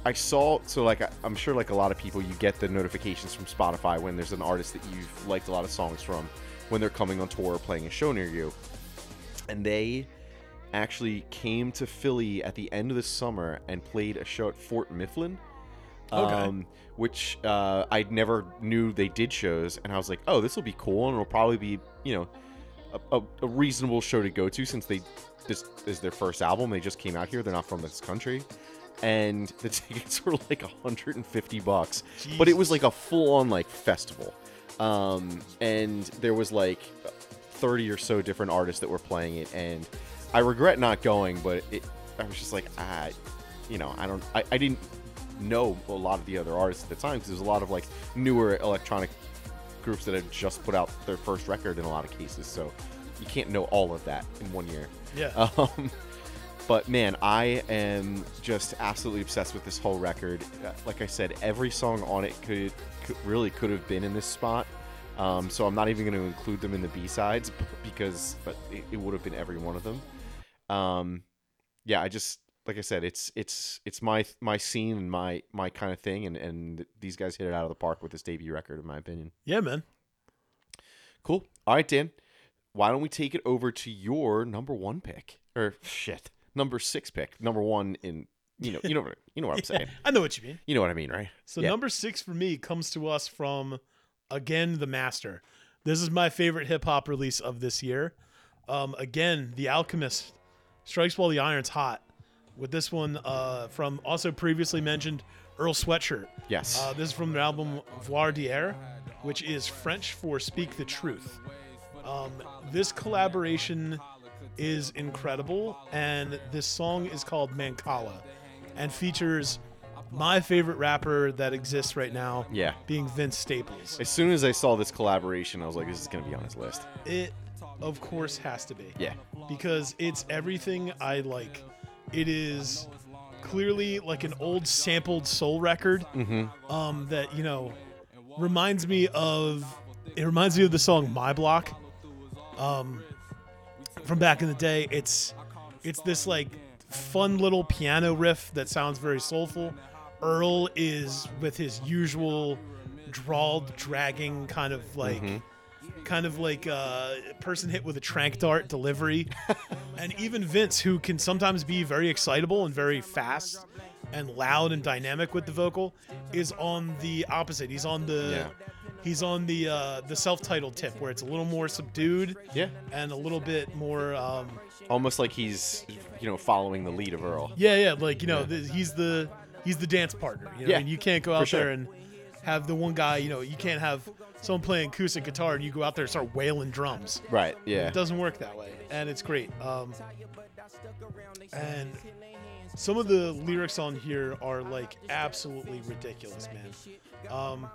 I saw so like I, I'm sure like a lot of people you get the notifications from Spotify when there's an artist that you've liked a lot of songs from when they're coming on tour or playing a show near you. And they actually came to Philly at the end of the summer and played a show at Fort Mifflin. Okay. Um, which uh, I never knew they did shows, and I was like, "Oh, this will be cool, and it'll probably be, you know, a, a, a reasonable show to go to since they this is their first album. They just came out here. They're not from this country, and the tickets were like 150 bucks, but it was like a full-on like festival, um, and there was like 30 or so different artists that were playing it, and I regret not going, but it, I was just like, ah, you know, I don't, I, I didn't know a lot of the other artists at the time because there's a lot of like newer electronic groups that had just put out their first record in a lot of cases, so you can't know all of that in one year. Yeah. Um, but man, I am just absolutely obsessed with this whole record. Uh, Like I said, every song on it could, could really could have been in this spot. Um, so I'm not even going to include them in the B sides because but it, it would have been every one of them. Um, yeah, I just like I said, it's it's it's my my scene and my my kind of thing, and and these guys hit it out of the park with this debut record, in my opinion. yeah, man. Cool. All right, Dan. Why don't we take it over to your number one pick or shit number six pick? Number one in you know you know what you know what I'm saying. I know what you mean. You know what I mean, right? So Yeah. number six for me comes to us from again the master. This is my favorite hip hop release of this year. Um, again, The Alchemist strikes while the iron's hot. With this one uh, from also previously mentioned Earl Sweatshirt. Yes. Uh, this is from their album Voir Dire, which is French for Speak the Truth. Um, this collaboration is incredible, and this song is called Mancala and features my favorite rapper that exists right now, yeah. being Vince Staples. As soon as I saw this collaboration, I was like, this is gonna be on his list. It of course, has to be. Yeah. because it's everything I like. It is clearly like an old sampled soul record Mm-hmm. um, that you know reminds me of. It reminds me of the song "My Block" um, from back in the day. It's it's this like fun little piano riff that sounds very soulful. Earl is with his usual drawled, dragging kind of like mm-hmm. kind of like a person hit with a trank dart delivery. and even Vince, who can sometimes be very excitable and very fast and loud and dynamic with the vocal, is on the opposite. He's on the Yeah. He's on the uh, the self-titled tip where it's a little more subdued Yeah. and a little bit more um, Almost like he's, you know, following the lead of Earl. yeah yeah like you know the, he's the he's the dance partner you know Yeah, and you can't go out sure. there and have the one guy you know you can't have someone playing acoustic guitar and you go out there and start wailing drums Right. Yeah. It doesn't work that way, and it's great. Um, and some of the lyrics on here are like absolutely ridiculous, man. Um,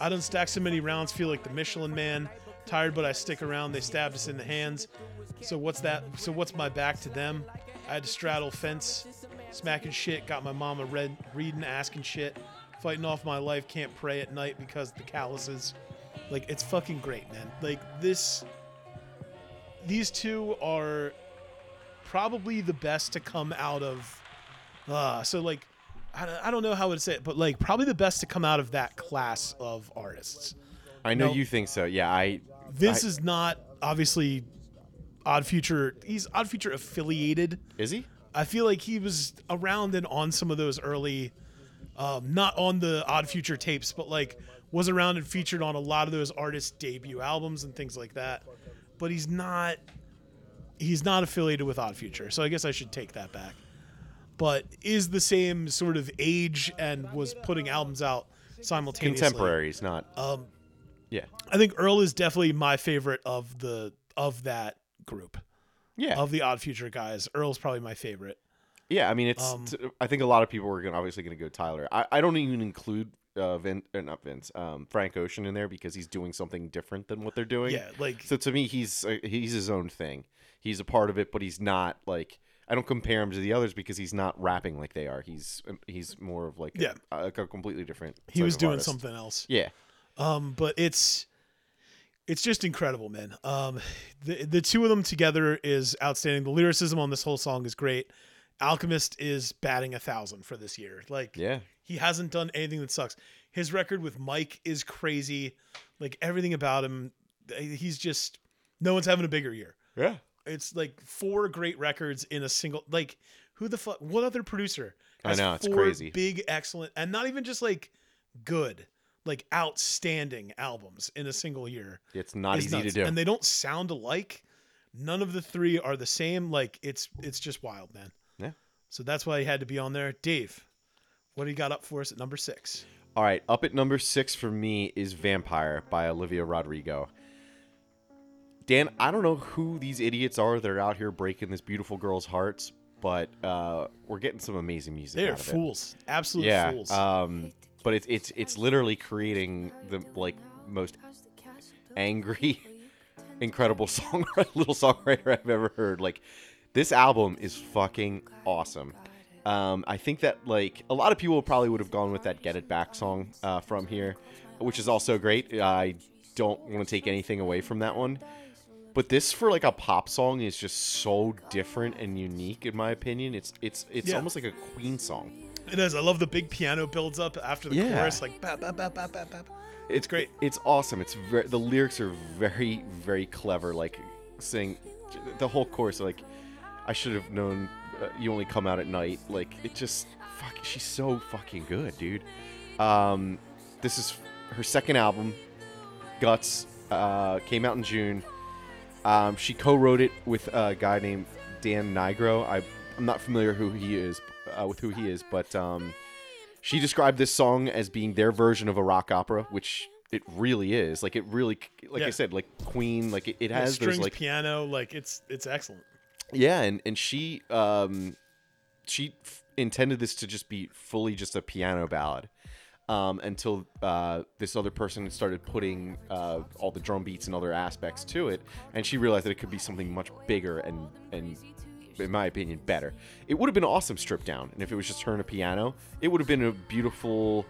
I done stacked so many rounds, feel like the Michelin Man. Tired, but I stick around. They stabbed us in the hands. So what's that? So what's my back to them? I had to straddle fence, smacking shit. Got my mama read, reading, asking shit, fighting off my life. Can't pray at night because the calluses. Like it's fucking great, man. Like this these two are probably the best to come out of uh so like I, don't- I don't know how to say it but like probably the best to come out of that class of artists I know No. you think so. Yeah. I. This I- is not obviously odd future he's odd future affiliated Is he? i feel like he was around and on some of those early um, not on the odd future tapes but like was around and featured on a lot of those artists debut albums and things like that but he's not he's not affiliated with odd future so i guess i should take that back but is the same sort of age and was putting albums out simultaneously Contemporaries, not. um Yeah. i think earl is definitely my favorite of the of that group Yeah. of the odd future guys earl's probably my favorite Yeah, I mean, it's. Um, t- I think a lot of people are gonna obviously going to go Tyler. I, I don't even include uh, Vin, uh, not Vince, um, Frank Ocean in there because he's doing something different than what they're doing. yeah like So to me, he's uh, he's his own thing. He's a part of it, but he's not like. I don't compare him to the others because he's not rapping like they are. He's um, he's more of like a, Yeah. a, a completely different. he was doing artist. something else Yeah, Um, but it's it's just incredible, man. Um, the the two of them together is outstanding. The lyricism on this whole song is great. Alchemist is batting a thousand for this year. Like yeah, he hasn't done anything that sucks. His record with Mike is crazy. Like everything about him, he's just no one's having a bigger year. yeah. It's like four great records in a single. Like who the fuck? What other producer? I know, it's crazy. Big, excellent, and not even just like good, like outstanding albums in a single year. It's not is easy to do. and they don't sound alike. None of the three are the same. Like it's it's just wild, man. Yeah. So that's why he had to be on there. Dave, what do you got up for us at number six? All right, up at number six for me is Vampire by Olivia Rodrigo. Dan, I don't know who these idiots are that are out here breaking this beautiful girl's hearts, but uh, we're getting some amazing music. They are out of it. fools, absolute Yeah, fools. um, but it's it's it's literally creating the like most angry, incredible song little songwriter I've ever heard. Like this album is fucking awesome. Um, I think that like a lot of people probably would have gone with that "Get It Back" song uh, from here, which is also great. I don't want to take anything away from that one, but this for like a pop song is just so different and unique in my opinion. It's it's it's Yeah. almost like a Queen song. it is. I love the big piano builds up after the Yeah. chorus, like bap, bap, bap, bap, bap, bap. It's great. It's awesome. It's very the lyrics are very very clever. Like saying the whole chorus. Like I should have known. Uh, you only come out at night. Like it just fuck. She's so fucking good, dude. Um, this is her second album. Guts uh, came out in June. Um, she co-wrote it with a guy named Dan Nigro. I, I'm not familiar who he is uh, with who he is, but um, she described this song as being their version of a rock opera, which it really is. Like it really, like I said, like Queen. Like it, it has strings, those like piano, like it's it's excellent. yeah, and and she um she f- intended this to just be fully just a piano ballad. Um, until uh, this other person started putting uh, all the drum beats and other aspects to it, and she realized that it could be something much bigger and and in my opinion better. It would have been awesome stripped down, and if it was just her and a piano, it would have been a beautiful,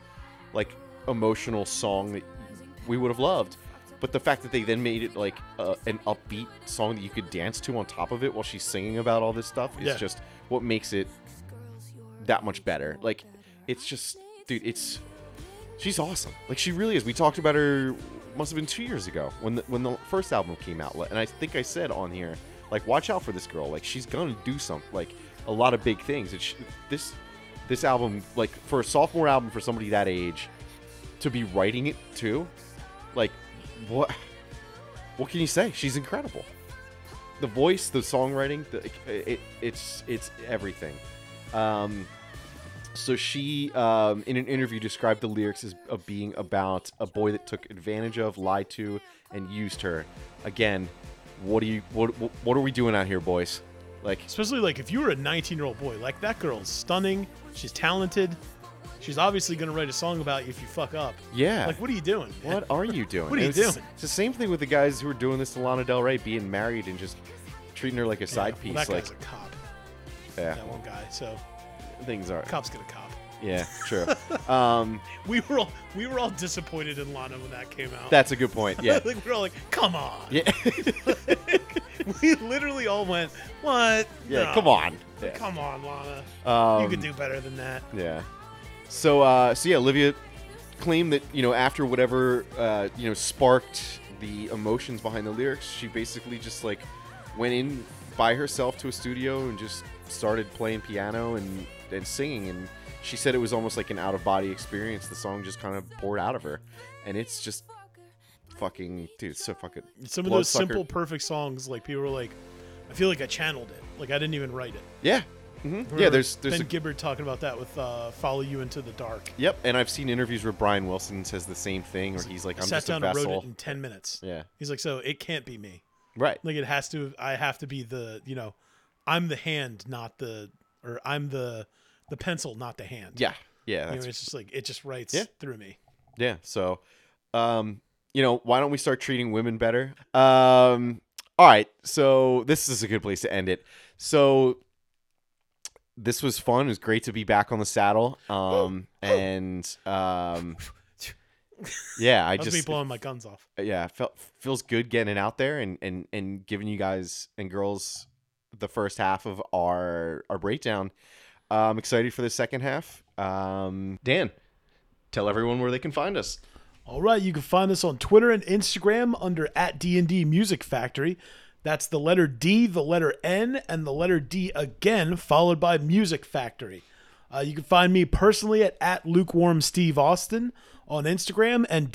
like emotional song that we would have loved. But the fact that they then made it like uh, an upbeat song that you could dance to on top of it while she's singing about all this stuff is Yeah. just what makes it that much better. Like, it's just, dude, it's she's awesome. Like, she really is. We talked about her. Must have been two years ago when the when the first album came out, and I think I said on here, like, watch out for this girl. Like, she's gonna do some like a lot of big things. She, this this album, like, for a sophomore album for somebody that age, to be writing it too, like, what what can you say? She's incredible. The voice, the songwriting, the, it, it's it's everything. Um, so she, um, in an interview, described the lyrics as of being about a boy that took advantage of, lied to, and used her. Again, what do you what what- are we doing out here, boys? Like, Especially like if you were a 19 year old boy, like that girl's stunning. She's talented. She's obviously gonna write a song about you if you fuck up. yeah. Like, what are you doing? man? What are you doing? What are you it's- doing? It's the same thing with the guys who are doing this to Lana Del Rey, being married and just treating her like a Yeah, side well, piece. that like, guy's a cop. yeah, That one guy. So things are. cops get a cop. Yeah, true. um, We were all we were all disappointed in Lana when that came out. that's a good point. Yeah, like we were all like, come on. yeah, we literally all went, what? yeah. No. Come on. Yeah. Come on, Lana. Um, you could do better than that. Yeah. So, uh, so yeah, Olivia claimed that you know after whatever uh, you know sparked the emotions behind the lyrics, she basically just like went in by herself to a studio and just started playing piano and and singing. And she said it was almost like an out of body experience. The song just kind of poured out of her, and it's just fucking dude, so fucking Some of those bloodsucker. simple, perfect songs, like people were like, I feel like I channeled it. Like I didn't even write it. Yeah. hmm Yeah, there's there's Ben a Gibbard talking about that with uh, "Follow You Into the Dark." Yep, and I've seen interviews where Brian Wilson says the same thing, or he's like, I "I'm sat just a down and wrote it in ten minutes. Yeah, He's like, so it can't be me. right. Like it has to. I have to be the. You know, I'm the hand, not the. Or I'm the the pencil, not the hand. Yeah, yeah, You know, it's just like it just writes Yeah. through me. yeah. So, um, you know, why don't we start treating women better? Um, all right. So this is a good place to end it. So this was fun. It was great to be back on the saddle. Um, and um, yeah, I That's me just blowing my guns off. yeah, felt feels good getting it out there and and and giving you guys and girls the first half of our our breakdown. I'm excited for the second half. Um, Dan, tell everyone where they can find us. All right, you can find us on Twitter and Instagram under at D&D Music Factory. That's the letter D, the letter N, and the letter D again, followed by Music Factory. Uh, you can find me personally at, at lukewarm Steve Austin on Instagram and